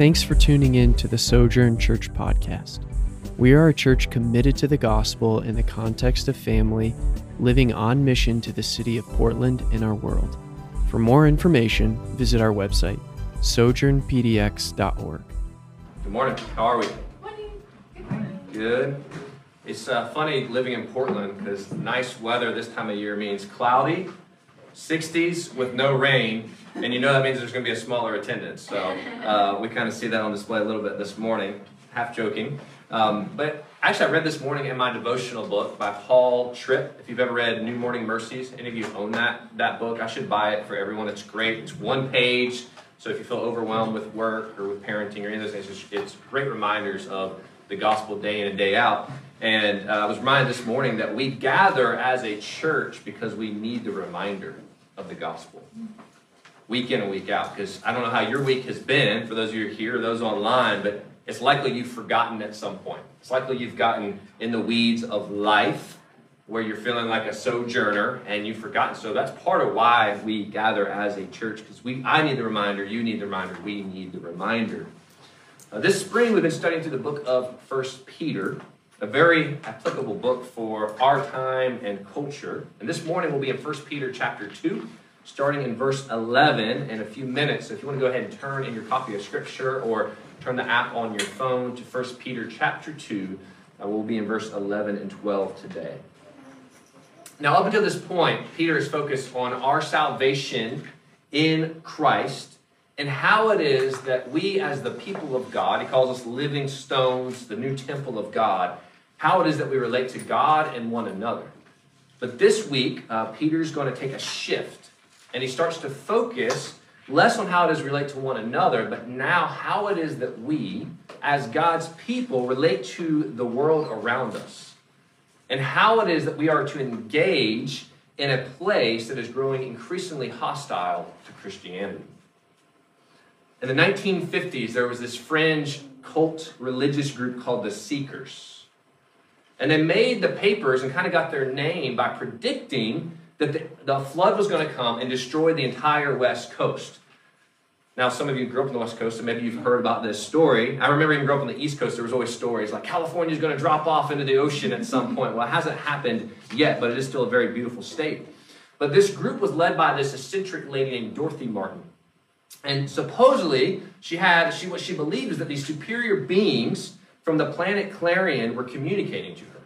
Thanks for tuning in to the Sojourn Church podcast. We are a church committed to the gospel in the context of family, living on mission to the city of Portland and our world. For more information, visit our website, sojournpdx.org. Good morning. How are we? Good morning. Good morning. Good. It's uh, funny living in Portland because nice weather this time of year means cloudy, 60s with no rain, and you know that means there's going to be a smaller attendance. So uh, we kind of see that on display a little bit this morning, half joking. Um, but actually, I read this morning in my devotional book by Paul Tripp. If you've ever read New Morning Mercies, any of you own that that book? I should buy it for everyone. It's great. It's one page. So if you feel overwhelmed with work or with parenting or any of those things, it's, it's great reminders of the gospel day in and day out. And uh, I was reminded this morning that we gather as a church because we need the reminder of the gospel week in and week out. Because I don't know how your week has been for those of you here, those online, but it's likely you've forgotten at some point. It's likely you've gotten in the weeds of life where you're feeling like a sojourner and you've forgotten. So that's part of why we gather as a church because we I need the reminder, you need the reminder, we need the reminder. Uh, this spring we've been studying through the book of First Peter, a very applicable book for our time and culture. And this morning we'll be in First Peter chapter 2, starting in verse 11 in a few minutes. So if you want to go ahead and turn in your copy of scripture or turn the app on your phone to First Peter chapter 2, uh, we'll be in verse 11 and 12 today. Now, up until this point, Peter is focused on our salvation in Christ and how it is that we, as the people of God, he calls us living stones, the new temple of God, how it is that we relate to God and one another. But this week, uh, Peter's going to take a shift and he starts to focus less on how it is relate to one another, but now how it is that we, as God's people, relate to the world around us and how it is that we are to engage in a place that is growing increasingly hostile to Christianity. In the 1950s, there was this fringe cult religious group called the Seekers. And they made the papers and kind of got their name by predicting that the, the flood was going to come and destroy the entire West Coast. Now, some of you grew up on the West Coast, and maybe you've heard about this story. I remember even growing up on the East Coast, there was always stories like California's going to drop off into the ocean at some point. Well, it hasn't happened yet, but it is still a very beautiful state. But this group was led by this eccentric lady named Dorothy Martin. And supposedly, she had, she, what she believed is that these superior beings from the planet Clarion were communicating to her.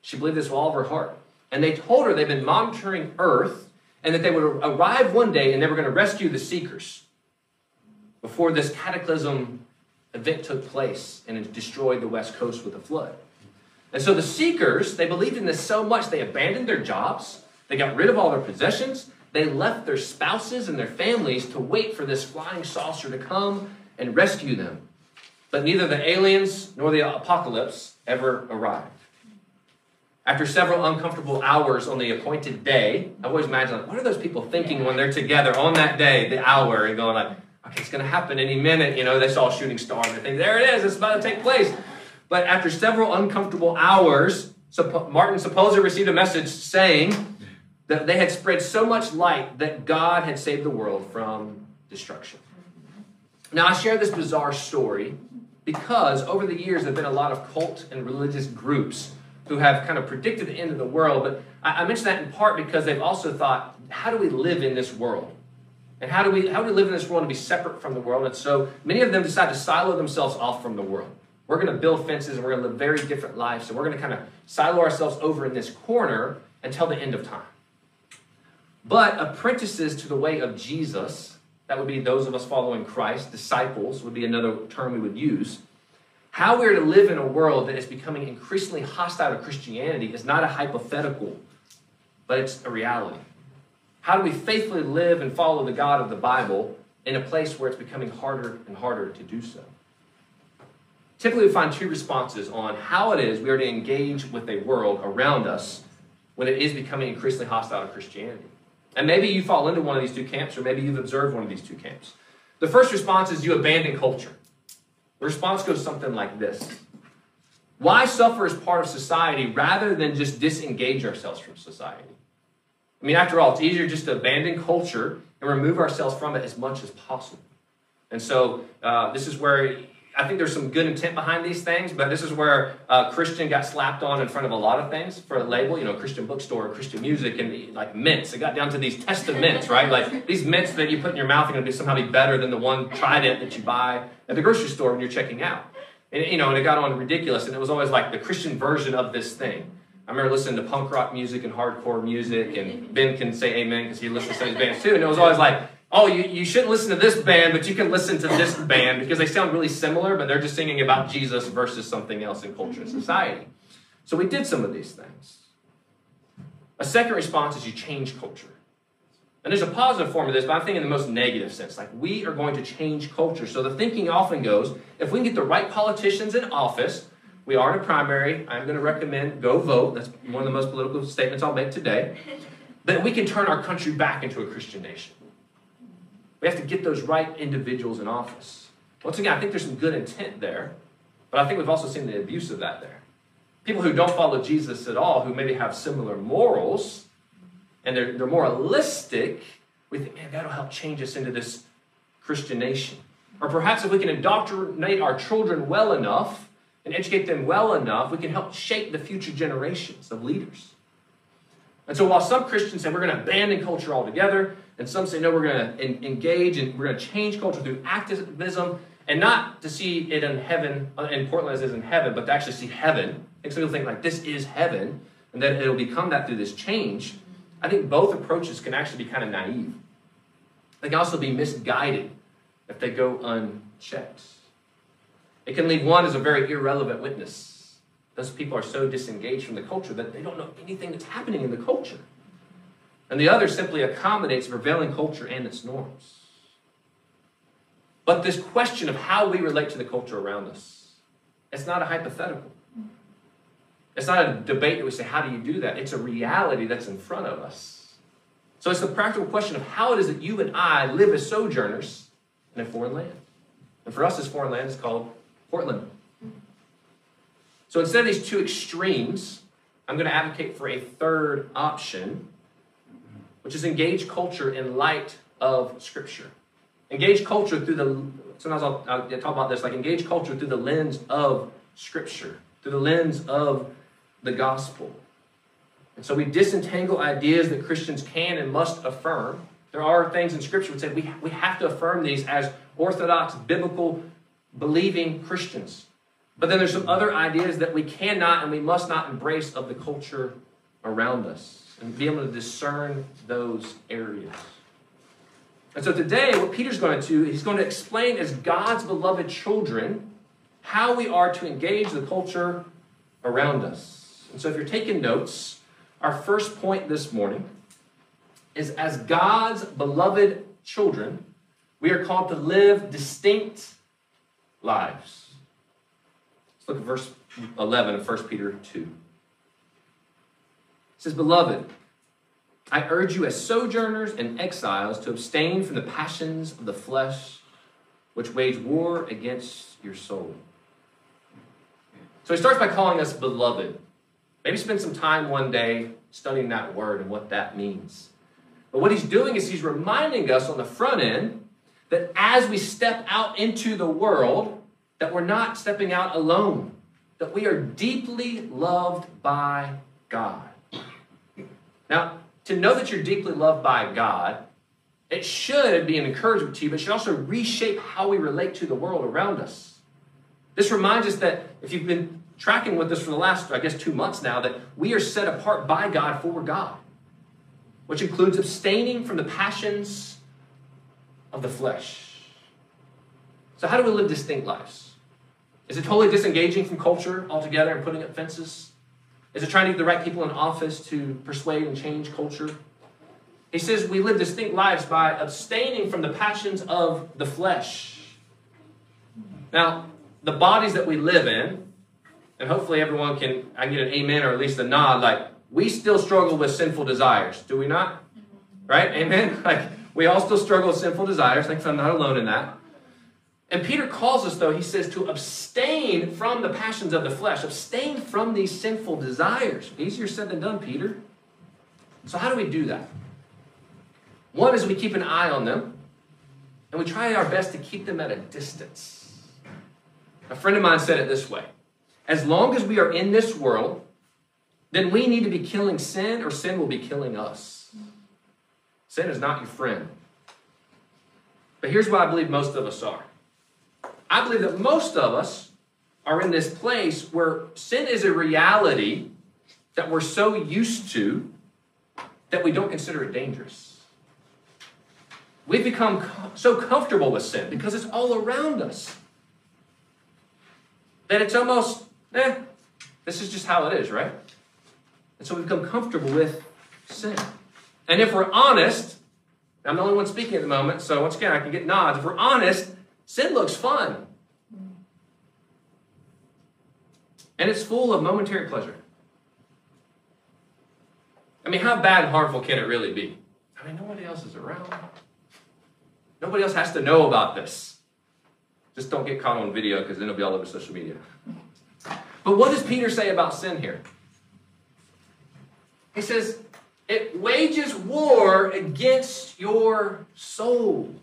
She believed this with all of her heart. And they told her they've been monitoring Earth and that they would arrive one day and they were going to rescue the seekers before this cataclysm event took place and it destroyed the West Coast with a flood. And so the seekers, they believed in this so much, they abandoned their jobs, they got rid of all their possessions, they left their spouses and their families to wait for this flying saucer to come and rescue them. But neither the aliens nor the apocalypse ever arrived. After several uncomfortable hours on the appointed day, I always imagine, like, what are those people thinking when they're together on that day, the hour, and going like, okay, it's going to happen any minute. You know, they saw a shooting star and think, there it is, it's about to take place. But after several uncomfortable hours, Martin supposedly received a message saying that they had spread so much light that God had saved the world from destruction. Now, I share this bizarre story because over the years there have been a lot of cult and religious groups who have kind of predicted the end of the world. But I mention that in part because they've also thought, how do we live in this world? And how do we how do we live in this world and be separate from the world? And so many of them decide to silo themselves off from the world. We're going to build fences and we're going to live very different lives. So we're going to kind of silo ourselves over in this corner until the end of time. But apprentices to the way of Jesus, that would be those of us following Christ, disciples would be another term we would use. How we're to live in a world that is becoming increasingly hostile to Christianity is not a hypothetical, but it's a reality. How do we faithfully live and follow the God of the Bible in a place where it's becoming harder and harder to do so? Typically, we find two responses on how it is we are to engage with a world around us when it is becoming increasingly hostile to Christianity. And maybe you fall into one of these two camps, or maybe you've observed one of these two camps. The first response is you abandon culture. The response goes something like this Why suffer as part of society rather than just disengage ourselves from society? I mean, after all, it's easier just to abandon culture and remove ourselves from it as much as possible. And so uh, this is where I think there's some good intent behind these things, but this is where uh, Christian got slapped on in front of a lot of things for a label, you know, Christian bookstore, Christian music, and like mints. It got down to these Testamints, right? Like these mints that you put in your mouth are going to be somehow be better than the one Trident that you buy at the grocery store when you're checking out. And, you know, and it got on ridiculous, and it was always like the Christian version of this thing. I remember listening to punk rock music and hardcore music, and Ben can say amen because he listens to these bands too, and it was always like, oh, you, you shouldn't listen to this band, but you can listen to this band because they sound really similar, but they're just singing about Jesus versus something else in culture and society. So we did some of these things. A second response is you change culture. And there's a positive form of this, but I'm thinking in the most negative sense. Like, we are going to change culture. So the thinking often goes if we can get the right politicians in office, we are in a primary. I'm going to recommend go vote. That's one of the most political statements I'll make today. That we can turn our country back into a Christian nation. We have to get those right individuals in office. Once again, I think there's some good intent there, but I think we've also seen the abuse of that there. People who don't follow Jesus at all, who maybe have similar morals, and they're, they're moralistic, we think, man, that'll help change us into this Christian nation. Or perhaps if we can indoctrinate our children well enough and educate them well enough, we can help shape the future generations of leaders. And so while some Christians say we're going to abandon culture altogether, and some say, no, we're going to engage and we're going to change culture through activism and not to see it in heaven, uh, in Portland as it is in heaven, but to actually see heaven. Think some people think like this is heaven and that it'll become that through this change. I think both approaches can actually be kind of naive. They can also be misguided if they go unchecked. It can leave one as a very irrelevant witness. Those people are so disengaged from the culture that they don't know anything that's happening in the culture and the other simply accommodates prevailing culture and its norms. But this question of how we relate to the culture around us, it's not a hypothetical. It's not a debate that we say, how do you do that? It's a reality that's in front of us. So it's the practical question of how it is that you and I live as sojourners in a foreign land. And for us, this foreign land is called Portland. So instead of these two extremes, I'm going to advocate for a third option which is engage culture in light of Scripture. Engage culture through the, sometimes I'll, I'll talk about this, like engage culture through the lens of Scripture, through the lens of the gospel. And so we disentangle ideas that Christians can and must affirm. There are things in Scripture that say we, we have to affirm these as orthodox, biblical, believing Christians. But then there's some other ideas that we cannot and we must not embrace of the culture around us and be able to discern those areas. And so today, what Peter's going to do, he's going to explain as God's beloved children how we are to engage the culture around us. And so if you're taking notes, our first point this morning is as God's beloved children, we are called to live distinct lives. Look at verse 11 of 1 Peter 2 says, Beloved, I urge you as sojourners and exiles to abstain from the passions of the flesh which wage war against your soul. So he starts by calling us beloved. Maybe spend some time one day studying that word and what that means. But what he's doing is he's reminding us on the front end that as we step out into the world, that we're not stepping out alone, that we are deeply loved by God. Now, to know that you're deeply loved by God, it should be an encouragement to you, but it should also reshape how we relate to the world around us. This reminds us that if you've been tracking with us for the last, I guess, two months now, that we are set apart by God for God, which includes abstaining from the passions of the flesh. So, how do we live distinct lives? Is it totally disengaging from culture altogether and putting up fences? Is it trying to get the right people in office to persuade and change culture? He says we live distinct lives by abstaining from the passions of the flesh. Now, the bodies that we live in, and hopefully everyone can, I get an amen or at least a nod, like we still struggle with sinful desires, do we not? Right? Amen? Like we all still struggle with sinful desires. Thanks, I'm not alone in that. And Peter calls us, though, he says, to abstain from the passions of the flesh, abstain from these sinful desires. Easier said than done, Peter. So, how do we do that? One is we keep an eye on them. and we try our best to keep them at a distance. A friend of mine said it this way As long as we are in this world, then we need to be killing sin, or sin will be killing us. Sin is not your friend. But here's what I believe most of us are I believe that most of us are in this place where sin is a reality that we're so used to that we don't consider it dangerous. We've become so comfortable with sin because it's all around us that it's almost, eh, this is just how it is, right? And so we've become comfortable with sin. And if we're honest, I'm the only one speaking at the moment, so once again, I can get nods. If we're honest, sin looks fun. And it's full of momentary pleasure. I mean, how bad and harmful can it really be? I mean, nobody else is around. Nobody else has to know about this. Just don't get caught on video because then it'll be all over social media. But what does Peter say about sin here? He says, it wages war against your soul.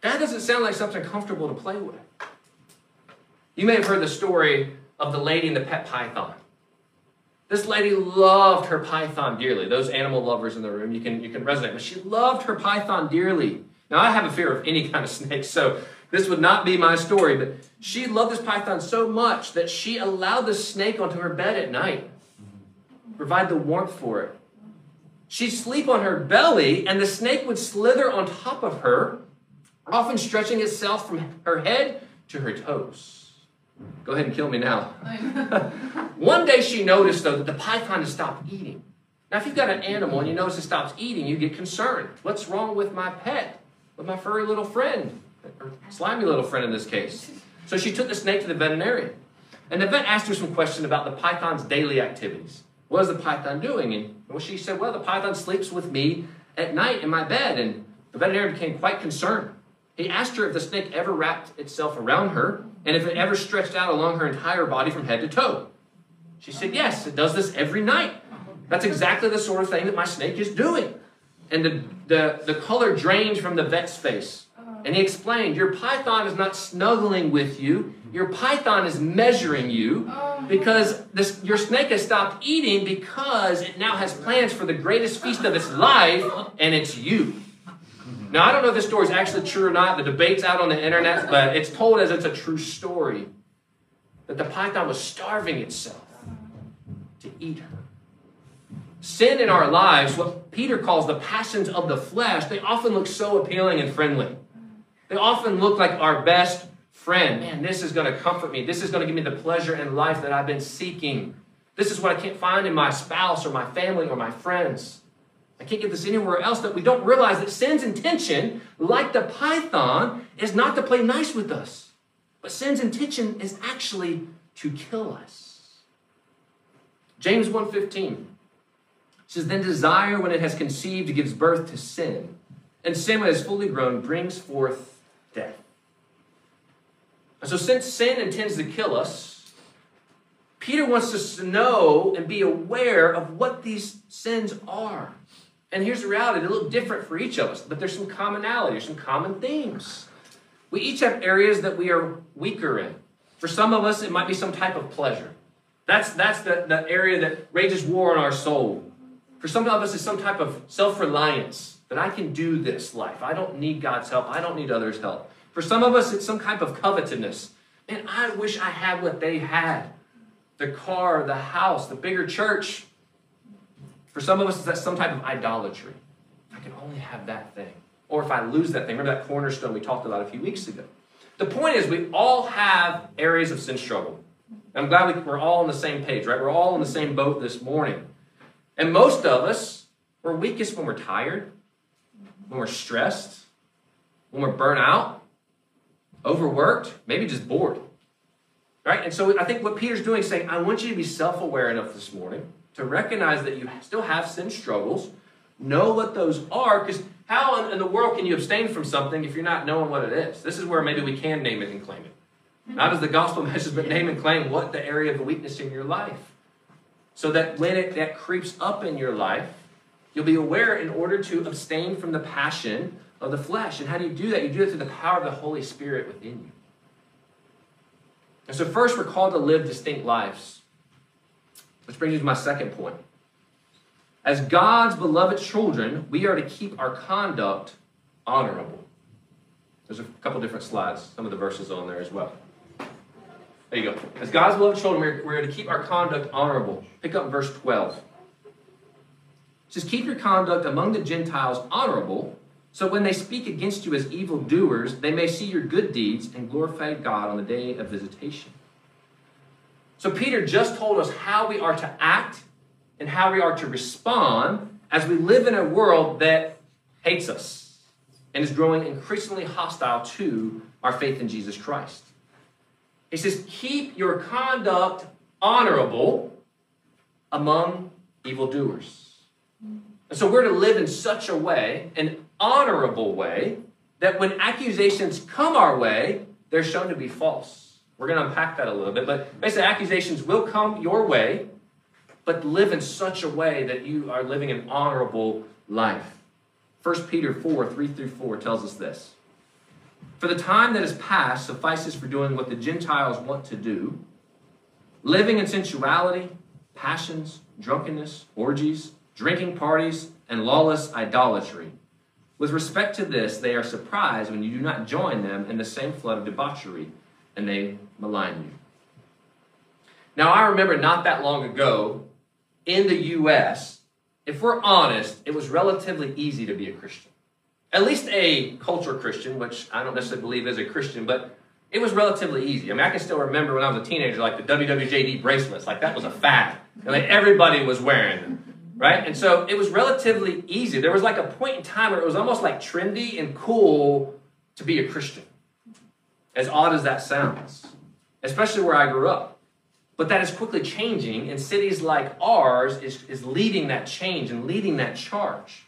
That doesn't sound like something comfortable to play with. You may have heard the story of the lady and the pet python. This lady loved her python dearly. Those animal lovers in the room, you can, you can resonate. But she loved her python dearly. Now, I have a fear of any kind of snake, so this would not be my story. But she loved this python so much that she allowed the snake onto her bed at night, provide the warmth for it. She'd sleep on her belly, and the snake would slither on top of her, often stretching itself from her head to her toes. Go ahead and kill me now. One day she noticed, though, that the python had stopped eating. Now, if you've got an animal and you notice it stops eating, you get concerned. What's wrong with my pet? With my furry little friend? Or slimy little friend in this case. So she took the snake to the veterinarian. And the vet asked her some questions about the python's daily activities. What is the python doing? And well, she said, Well, the python sleeps with me at night in my bed. And the veterinarian became quite concerned. He asked her if the snake ever wrapped itself around her and if it ever stretched out along her entire body from head to toe. She said, Yes, it does this every night. That's exactly the sort of thing that my snake is doing. And the, the, the color drained from the vet's face. And he explained, Your python is not snuggling with you, your python is measuring you because this, your snake has stopped eating because it now has plans for the greatest feast of its life, and it's you. Now, I don't know if this story is actually true or not. The debate's out on the internet, but it's told as it's a true story that the python was starving itself to eat her. Sin in our lives, what Peter calls the passions of the flesh, they often look so appealing and friendly. They often look like our best friend. Man, this is going to comfort me. This is going to give me the pleasure in life that I've been seeking. This is what I can't find in my spouse or my family or my friends. I can't get this anywhere else that we don't realize that sin's intention, like the python, is not to play nice with us. But sin's intention is actually to kill us. James 1:15 says, Then desire, when it has conceived, gives birth to sin. And sin, when it is fully grown, brings forth death. And so since sin intends to kill us, Peter wants us to know and be aware of what these sins are. And here's the reality, they look different for each of us, but there's some commonality, there's some common themes. We each have areas that we are weaker in. For some of us, it might be some type of pleasure. That's, that's the, the area that rages war on our soul. For some of us, it's some type of self reliance that I can do this life. I don't need God's help. I don't need others' help. For some of us, it's some type of covetousness. Man, I wish I had what they had the car, the house, the bigger church. For some of us, that's some type of idolatry. I can only have that thing. Or if I lose that thing, remember that cornerstone we talked about a few weeks ago. The point is, we all have areas of sin struggle. I'm glad we, we're all on the same page, right? We're all in the same boat this morning. And most of us, we're weakest when we're tired, when we're stressed, when we're burnt out, overworked, maybe just bored. Right? And so I think what Peter's doing is saying, I want you to be self aware enough this morning to recognize that you still have sin struggles, know what those are, because how in the world can you abstain from something if you're not knowing what it is? This is where maybe we can name it and claim it. Not as the gospel message, but name and claim what the area of the weakness in your life. So that when it that creeps up in your life, you'll be aware in order to abstain from the passion of the flesh. And how do you do that? You do it through the power of the Holy Spirit within you. And so, first, we're called to live distinct lives. Which brings me to my second point. As God's beloved children, we are to keep our conduct honorable. There's a couple different slides, some of the verses on there as well. There you go. As God's beloved children, we're, we're to keep our conduct honorable. Pick up verse 12. It says, Keep your conduct among the Gentiles honorable, so when they speak against you as evildoers, they may see your good deeds and glorify God on the day of visitation. So Peter just told us how we are to act and how we are to respond as we live in a world that hates us and is growing increasingly hostile to our faith in Jesus Christ. He says, Keep your conduct honorable among evildoers. And so we're to live in such a way, an honorable way, that when accusations come our way, they're shown to be false. We're going to unpack that a little bit, but basically, accusations will come your way, but live in such a way that you are living an honorable life. 1 Peter 4 3 through 4 tells us this. For the time that is past suffices for doing what the Gentiles want to do, living in sensuality, passions, drunkenness, orgies, drinking parties, and lawless idolatry. With respect to this, they are surprised when you do not join them in the same flood of debauchery, and they malign you. Now, I remember not that long ago in the U.S., if we're honest, it was relatively easy to be a Christian. At least a culture Christian, which I don't necessarily believe is a Christian, but it was relatively easy. I mean, I can still remember when I was a teenager, like the WWJD bracelets, like that was a fad. And like everybody was wearing them right? And so it was relatively easy. There was like a point in time where it was almost like trendy and cool to be a Christian. As odd as that sounds, especially where I grew up. But that is quickly changing, and cities like ours is, is leading that change and leading that charge.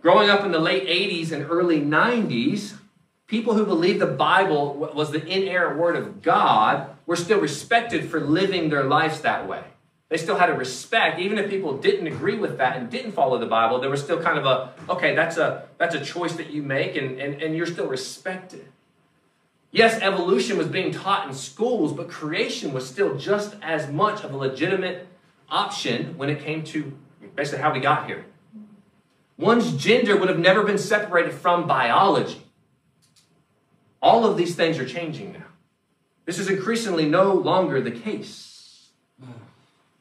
Growing up in the late 80s and early 90s, people who believed the Bible was the inerrant word of God were still respected for living their lives that way. They still had a respect, even if people didn't agree with that and didn't follow the Bible, there was still kind of a, okay, that's a that's a choice that you make and, and, and you're still respected. Yes, evolution was being taught in schools, but creation was still just as much of a legitimate option when it came to basically how we got here. One's gender would have never been separated from biology. All of these things are changing now. This is increasingly no longer the case.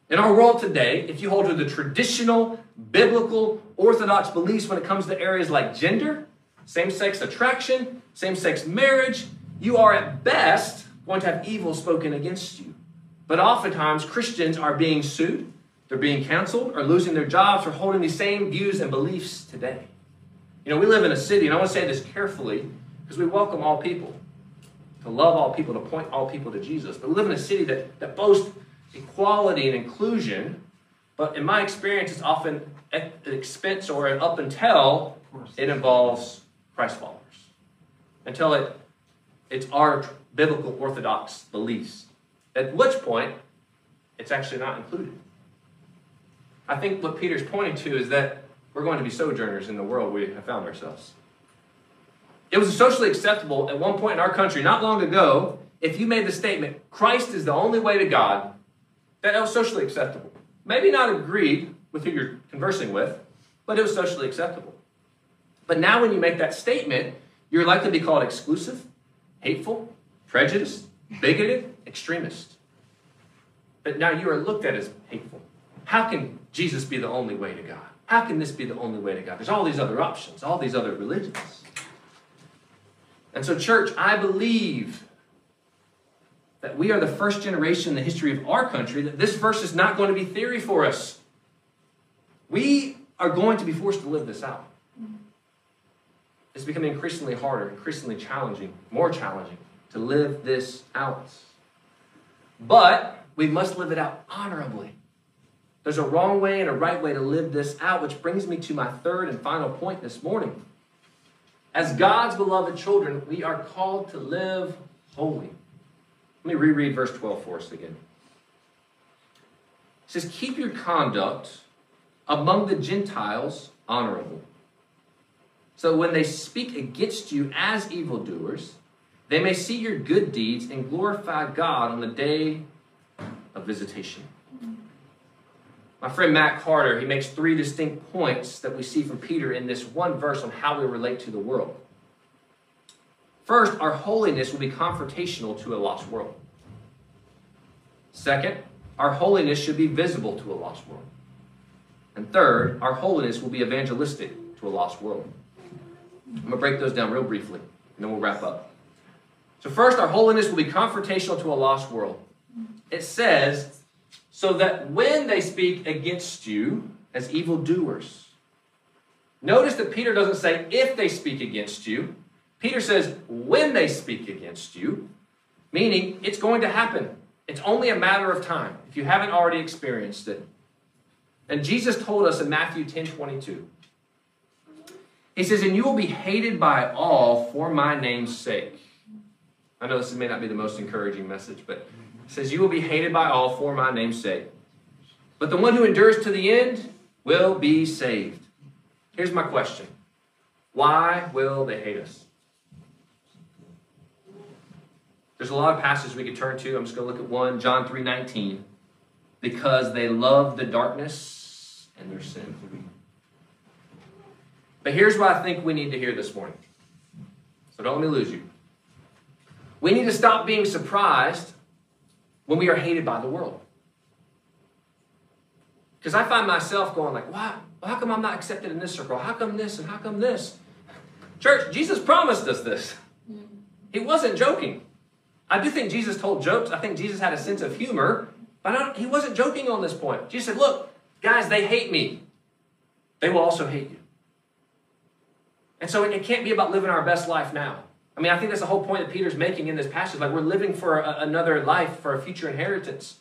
In our world today, if you hold to the traditional, biblical, orthodox beliefs when it comes to areas like gender, same sex attraction, same sex marriage, you are at best going to have evil spoken against you. But oftentimes, Christians are being sued, they're being canceled, or losing their jobs for holding these same views and beliefs today. You know, we live in a city, and I want to say this carefully because we welcome all people, to love all people, to point all people to Jesus. But we live in a city that, that boasts equality and inclusion, but in my experience, it's often at the expense or up until it involves Christ followers. Until it, it's our biblical orthodox beliefs. At which point, it's actually not included. I think what Peter's pointing to is that we're going to be sojourners in the world we have found ourselves. It was socially acceptable at one point in our country, not long ago, if you made the statement, Christ is the only way to God, that was socially acceptable. Maybe not agreed with who you're conversing with, but it was socially acceptable. But now, when you make that statement, you're likely to be called exclusive, hateful, prejudiced, bigoted, extremist. But now you are looked at as hateful. How can Jesus be the only way to God? How can this be the only way to God? There's all these other options, all these other religions. And so, church, I believe that we are the first generation in the history of our country, that this verse is not going to be theory for us. We are going to be forced to live this out. It's becoming increasingly harder, increasingly challenging, more challenging to live this out. But we must live it out honorably. There's a wrong way and a right way to live this out, which brings me to my third and final point this morning. As God's beloved children, we are called to live holy. Let me reread verse 12 for us again. It says, Keep your conduct among the Gentiles honorable. So when they speak against you as evildoers, they may see your good deeds and glorify God on the day of visitation. My friend Matt Carter, he makes three distinct points that we see from Peter in this one verse on how we relate to the world. First, our holiness will be confrontational to a lost world. Second, our holiness should be visible to a lost world. And third, our holiness will be evangelistic to a lost world. I'm going to break those down real briefly, and then we'll wrap up. So, first, our holiness will be confrontational to a lost world. It says, so that when they speak against you as evildoers, notice that Peter doesn't say if they speak against you. Peter says when they speak against you, meaning it's going to happen. It's only a matter of time if you haven't already experienced it. And Jesus told us in Matthew 10 22, He says, And you will be hated by all for my name's sake. I know this may not be the most encouraging message, but it says, You will be hated by all for my name's sake. But the one who endures to the end will be saved. Here's my question Why will they hate us? There's a lot of passages we could turn to. I'm just going to look at one, John 3 19. Because they love the darkness and their sin. But here's what I think we need to hear this morning. So don't let me lose you. We need to stop being surprised when we are hated by the world. Because I find myself going like, why? Well, how come I'm not accepted in this circle? How come this and how come this? Church, Jesus promised us this. He wasn't joking. I do think Jesus told jokes. I think Jesus had a sense of humor, but he wasn't joking on this point. Jesus said, look, guys, they hate me. They will also hate you. And so it can't be about living our best life now. I mean, I think that's the whole point that Peter's making in this passage. Like, we're living for a, another life, for a future inheritance.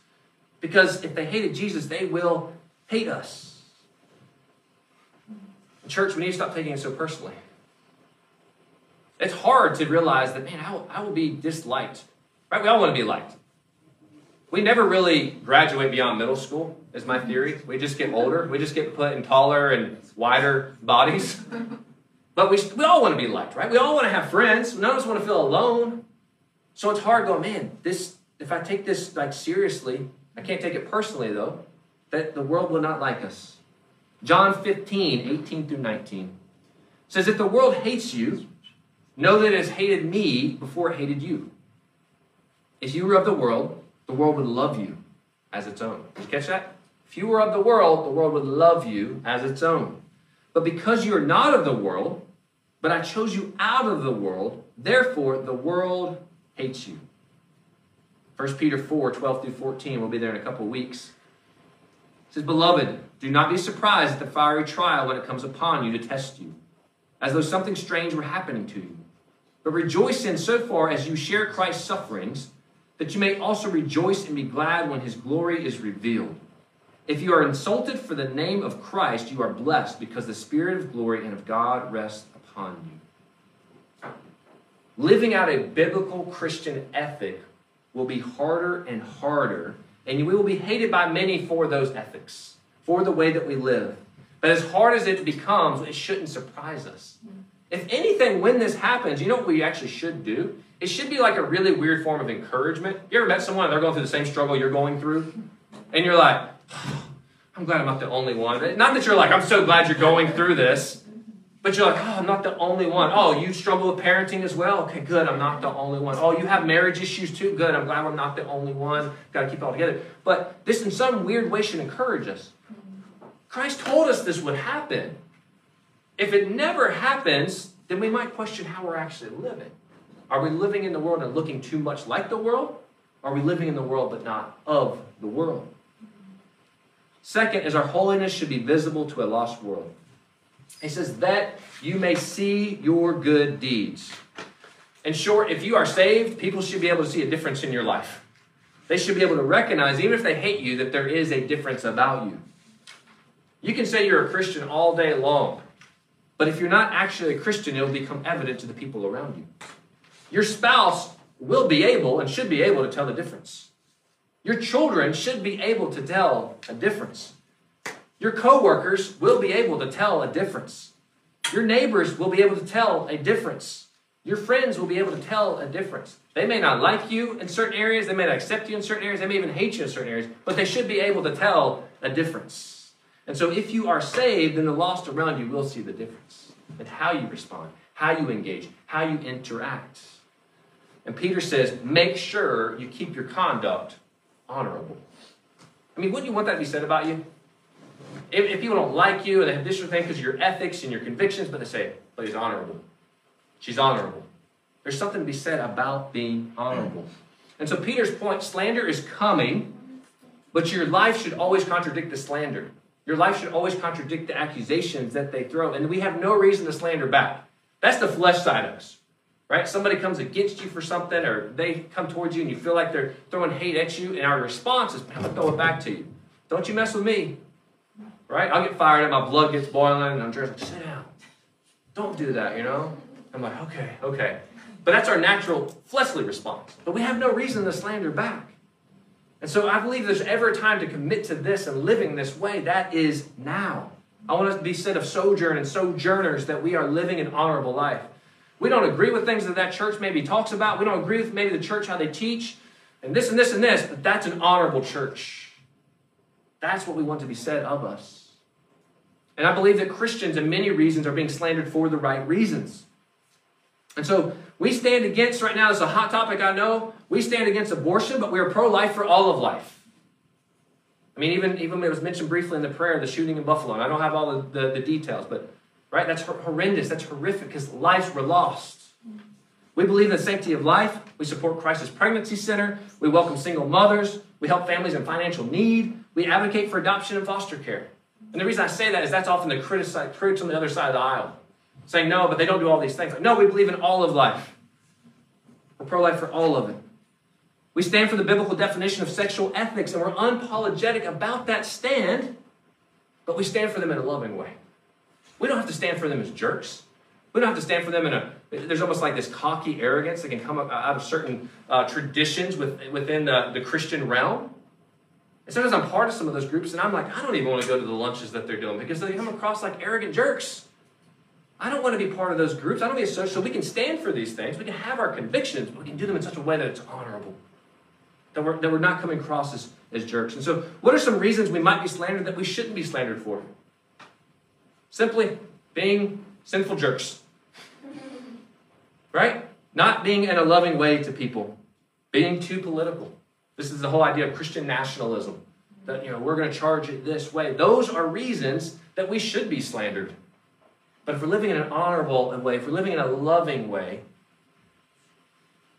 Because if they hated Jesus, they will hate us. Church, we need to stop taking it so personally. It's hard to realize that, man, I will, I will be disliked. Right? We all want to be liked. We never really graduate beyond middle school, is my theory. We just get older. We just get put in taller and wider bodies. But we, we all want to be liked, right? We all want to have friends. None of us want to feel alone. So it's hard going, man, this, if I take this like seriously, I can't take it personally though, that the world will not like us. John 15, 18 through 19 says, If the world hates you, know that it has hated me before it hated you. If you were of the world, the world would love you as its own. Did you catch that? If you were of the world, the world would love you as its own. But because you are not of the world, but I chose you out of the world, therefore the world hates you. 1 Peter 4 12 through 14, we'll be there in a couple weeks. It says, Beloved, do not be surprised at the fiery trial when it comes upon you to test you, as though something strange were happening to you. But rejoice in so far as you share Christ's sufferings, that you may also rejoice and be glad when his glory is revealed. If you are insulted for the name of Christ, you are blessed because the Spirit of glory and of God rests upon you. Living out a biblical Christian ethic will be harder and harder, and we will be hated by many for those ethics, for the way that we live. But as hard as it becomes, it shouldn't surprise us. If anything, when this happens, you know what we actually should do? It should be like a really weird form of encouragement. You ever met someone and they're going through the same struggle you're going through? And you're like, I'm glad I'm not the only one. Not that you're like, I'm so glad you're going through this. But you're like, oh, I'm not the only one. Oh, you struggle with parenting as well? Okay, good. I'm not the only one. Oh, you have marriage issues too? Good. I'm glad I'm not the only one. Got to keep it all together. But this, in some weird way, should encourage us. Christ told us this would happen. If it never happens, then we might question how we're actually living. Are we living in the world and looking too much like the world? Are we living in the world but not of the world? Second is our holiness should be visible to a lost world. He says, that you may see your good deeds. In short, if you are saved, people should be able to see a difference in your life. They should be able to recognize, even if they hate you, that there is a difference about you. You can say you're a Christian all day long, but if you're not actually a Christian, it'll become evident to the people around you. Your spouse will be able and should be able to tell the difference. Your children should be able to tell a difference. Your coworkers will be able to tell a difference. Your neighbors will be able to tell a difference. Your friends will be able to tell a difference. They may not like you in certain areas, they may not accept you in certain areas, they may even hate you in certain areas, but they should be able to tell a difference. And so if you are saved, then the lost around you will see the difference in how you respond, how you engage, how you interact. And Peter says, make sure you keep your conduct honorable. I mean, wouldn't you want that to be said about you? If, if people don't like you and they have this thing because of your ethics and your convictions, but they say, but he's honorable. She's honorable. There's something to be said about being honorable. And so Peter's point slander is coming, but your life should always contradict the slander. Your life should always contradict the accusations that they throw. And we have no reason to slander back. That's the flesh side of us. Right? Somebody comes against you for something, or they come towards you and you feel like they're throwing hate at you, and our response is, I'm gonna throw it back to you. Don't you mess with me. Right? I'll get fired up, my blood gets boiling, and I'm just like, sit down. Don't do that, you know? I'm like, okay, okay. But that's our natural fleshly response. But we have no reason to slander back. And so I believe there's ever a time to commit to this and living this way. That is now. I want to be said of sojourn and sojourners that we are living an honorable life. We don't agree with things that that church maybe talks about. We don't agree with maybe the church how they teach and this and this and this, but that's an honorable church. That's what we want to be said of us. And I believe that Christians, in many reasons, are being slandered for the right reasons. And so we stand against, right now, it's a hot topic, I know. We stand against abortion, but we are pro life for all of life. I mean, even, even it was mentioned briefly in the prayer, the shooting in Buffalo, and I don't have all the, the, the details, but right, that's horrendous, that's horrific because lives were lost. We believe in the sanctity of life. We support Crisis Pregnancy Center. We welcome single mothers. We help families in financial need. We advocate for adoption and foster care. And the reason I say that is that's often the critics on the other side of the aisle saying no, but they don't do all these things. Like, no, we believe in all of life. We're pro life for all of it. We stand for the biblical definition of sexual ethics, and we're unapologetic about that stand, but we stand for them in a loving way. We don't have to stand for them as jerks. We don't have to stand for them in a, there's almost like this cocky arrogance that can come out of certain uh, traditions with, within the, the Christian realm. And sometimes I'm part of some of those groups, and I'm like, I don't even want to go to the lunches that they're doing because they come across like arrogant jerks. I don't want to be part of those groups. I don't want to be a social. So we can stand for these things. We can have our convictions, but we can do them in such a way that it's honorable. That we're, that we're not coming across as, as jerks. And so, what are some reasons we might be slandered that we shouldn't be slandered for? Simply being sinful jerks. Right? Not being in a loving way to people. Being too political. This is the whole idea of Christian nationalism. That, you know, we're going to charge it this way. Those are reasons that we should be slandered. But if we're living in an honorable way, if we're living in a loving way,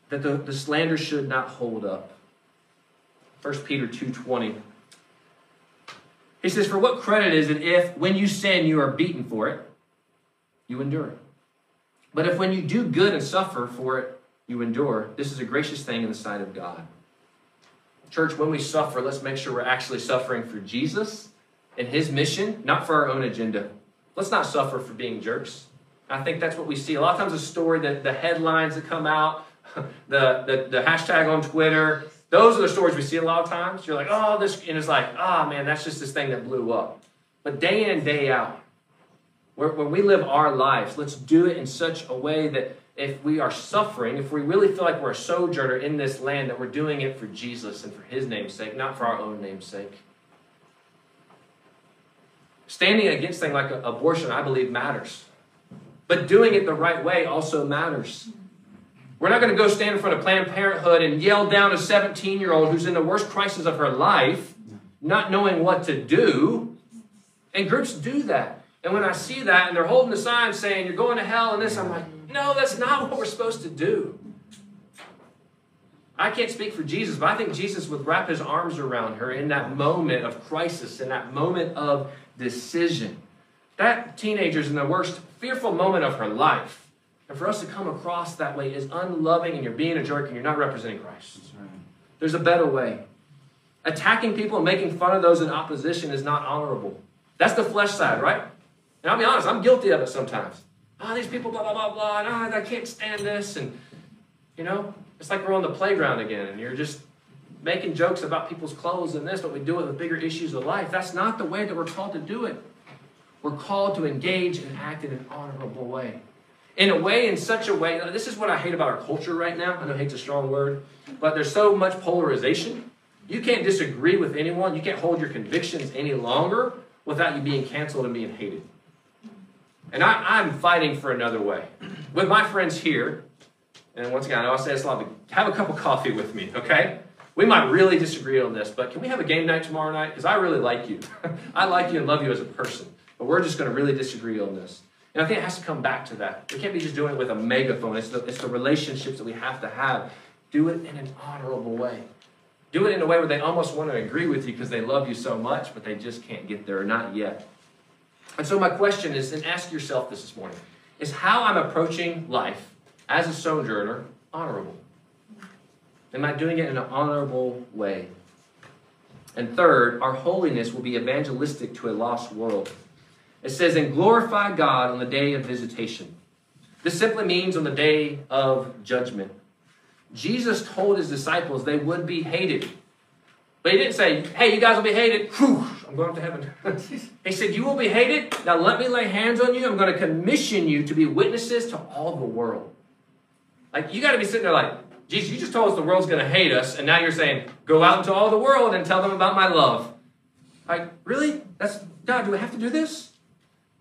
that the, the slander should not hold up. 1 Peter 2.20 He says, For what credit is it if, when you sin, you are beaten for it, you endure it? But if when you do good and suffer for it, you endure, this is a gracious thing in the sight of God. Church, when we suffer, let's make sure we're actually suffering for Jesus and his mission, not for our own agenda. Let's not suffer for being jerks. I think that's what we see. A lot of times, the story, the, the headlines that come out, the, the, the hashtag on Twitter, those are the stories we see a lot of times. You're like, oh, this, and it's like, ah, oh, man, that's just this thing that blew up. But day in and day out, when we live our lives, let's do it in such a way that if we are suffering, if we really feel like we're a sojourner in this land, that we're doing it for Jesus and for His name's sake, not for our own name's sake. Standing against things like abortion, I believe, matters. But doing it the right way also matters. We're not going to go stand in front of Planned Parenthood and yell down a 17 year old who's in the worst crisis of her life, not knowing what to do. And groups do that. And when I see that and they're holding the sign saying, You're going to hell and this, I'm like, No, that's not what we're supposed to do. I can't speak for Jesus, but I think Jesus would wrap his arms around her in that moment of crisis, in that moment of decision. That teenager's in the worst fearful moment of her life. And for us to come across that way is unloving and you're being a jerk and you're not representing Christ. Right. There's a better way. Attacking people and making fun of those in opposition is not honorable. That's the flesh side, right? And I'll be honest, I'm guilty of it sometimes. Oh, these people, blah, blah, blah, blah, and oh, I can't stand this. And, you know, it's like we're on the playground again and you're just making jokes about people's clothes and this, but we do it with the bigger issues of life. That's not the way that we're called to do it. We're called to engage and act in an honorable way. In a way, in such a way, this is what I hate about our culture right now. I know hate's a strong word, but there's so much polarization. You can't disagree with anyone. You can't hold your convictions any longer without you being canceled and being hated. And I, am fighting for another way. With my friends here, and once again, I'll say this a lot, but have a cup of coffee with me, okay? We might really disagree on this, but can we have a game night tomorrow night? Because I really like you. I like you and love you as a person. But we're just going to really disagree on this. And I think it has to come back to that. We can't be just doing it with a megaphone. It's the, it's the relationships that we have to have. Do it in an honorable way. Do it in a way where they almost want to agree with you because they love you so much, but they just can't get there, not yet. And so my question is, and ask yourself this this morning, is how I'm approaching life as a sojourner honorable? Am I doing it in an honorable way? And third, our holiness will be evangelistic to a lost world. It says, and glorify God on the day of visitation. This simply means on the day of judgment. Jesus told his disciples they would be hated. But he didn't say, hey, you guys will be hated. Whew, I'm going up to heaven. he said, you will be hated. Now let me lay hands on you. I'm going to commission you to be witnesses to all the world. Like, you got to be sitting there like, Jesus, you just told us the world's going to hate us, and now you're saying, go out into all the world and tell them about my love. Like, really? That's, God, do we have to do this?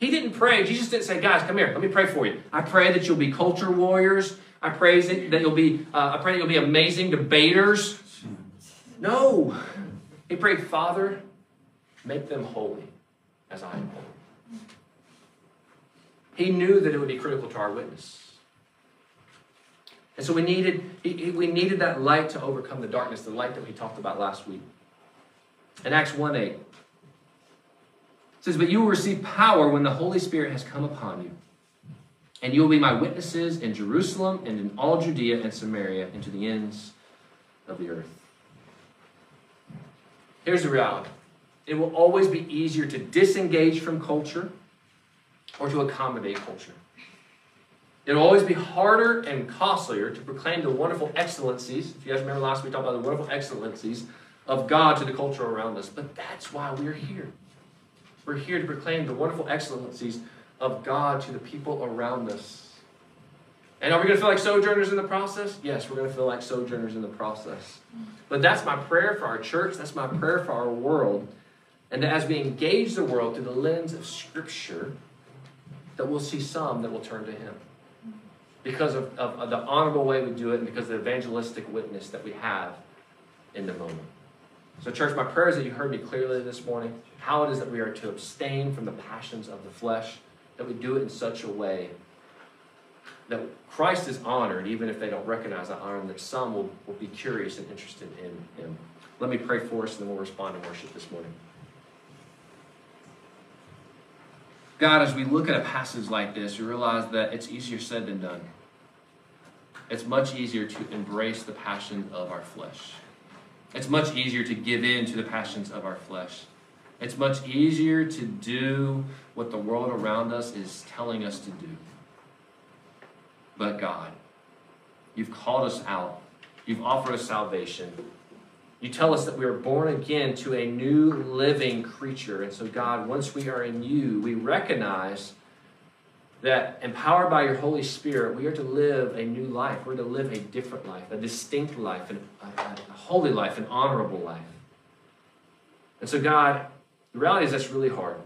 He didn't pray. Jesus didn't say, guys, come here. Let me pray for you. I pray that you'll be culture warriors. I pray that you'll be, uh, I pray that you'll be amazing debaters. No. He prayed, Father, make them holy as I am holy. He knew that it would be critical to our witness. And so we needed, we needed that light to overcome the darkness, the light that we talked about last week. In Acts 1 8, says, But you will receive power when the Holy Spirit has come upon you. And you will be my witnesses in Jerusalem and in all Judea and Samaria and to the ends of the earth. Here's the reality it will always be easier to disengage from culture or to accommodate culture. It'll always be harder and costlier to proclaim the wonderful excellencies. If you guys remember last week, we talked about the wonderful excellencies of God to the culture around us. But that's why we're here. We're here to proclaim the wonderful excellencies of God to the people around us. And are we going to feel like sojourners in the process? Yes, we're going to feel like sojourners in the process. But that's my prayer for our church. That's my prayer for our world. And that as we engage the world through the lens of Scripture, that we'll see some that will turn to Him. Because of, of, of the honorable way we do it and because of the evangelistic witness that we have in the moment. So, church, my prayer is that you heard me clearly this morning how it is that we are to abstain from the passions of the flesh, that we do it in such a way that Christ is honored, even if they don't recognize that honor, and that some will, will be curious and interested in Him. Let me pray for us, and then we'll respond to worship this morning. God, as we look at a passage like this, we realize that it's easier said than done. It's much easier to embrace the passion of our flesh. It's much easier to give in to the passions of our flesh. It's much easier to do what the world around us is telling us to do. But God, you've called us out. You've offered us salvation. You tell us that we are born again to a new living creature. And so, God, once we are in you, we recognize that empowered by your Holy Spirit, we are to live a new life. We're to live a different life, a distinct life, a, a holy life, an honorable life. And so, God, the reality is that's really hard.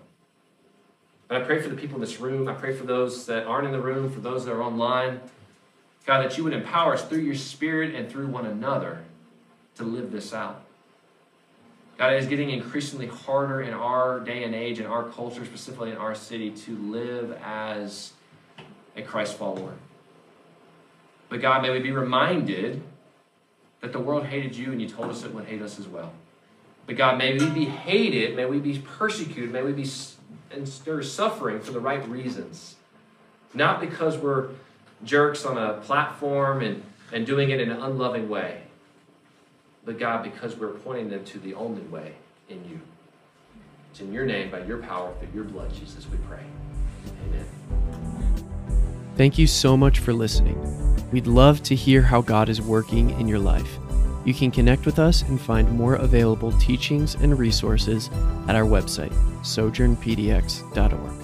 And I pray for the people in this room. I pray for those that aren't in the room, for those that are online. God, that you would empower us through your Spirit and through one another to live this out. God, it is getting increasingly harder in our day and age, in our culture, specifically in our city, to live as a Christ follower. But God, may we be reminded that the world hated you and you told us it would hate us as well. But God, may we be hated, may we be persecuted, may we be suffering for the right reasons. Not because we're jerks on a platform and, and doing it in an unloving way but God, because we're pointing them to the only way in you. It's in your name, by your power, through your blood, Jesus, we pray. Amen. Thank you so much for listening. We'd love to hear how God is working in your life. You can connect with us and find more available teachings and resources at our website, sojournpdx.org.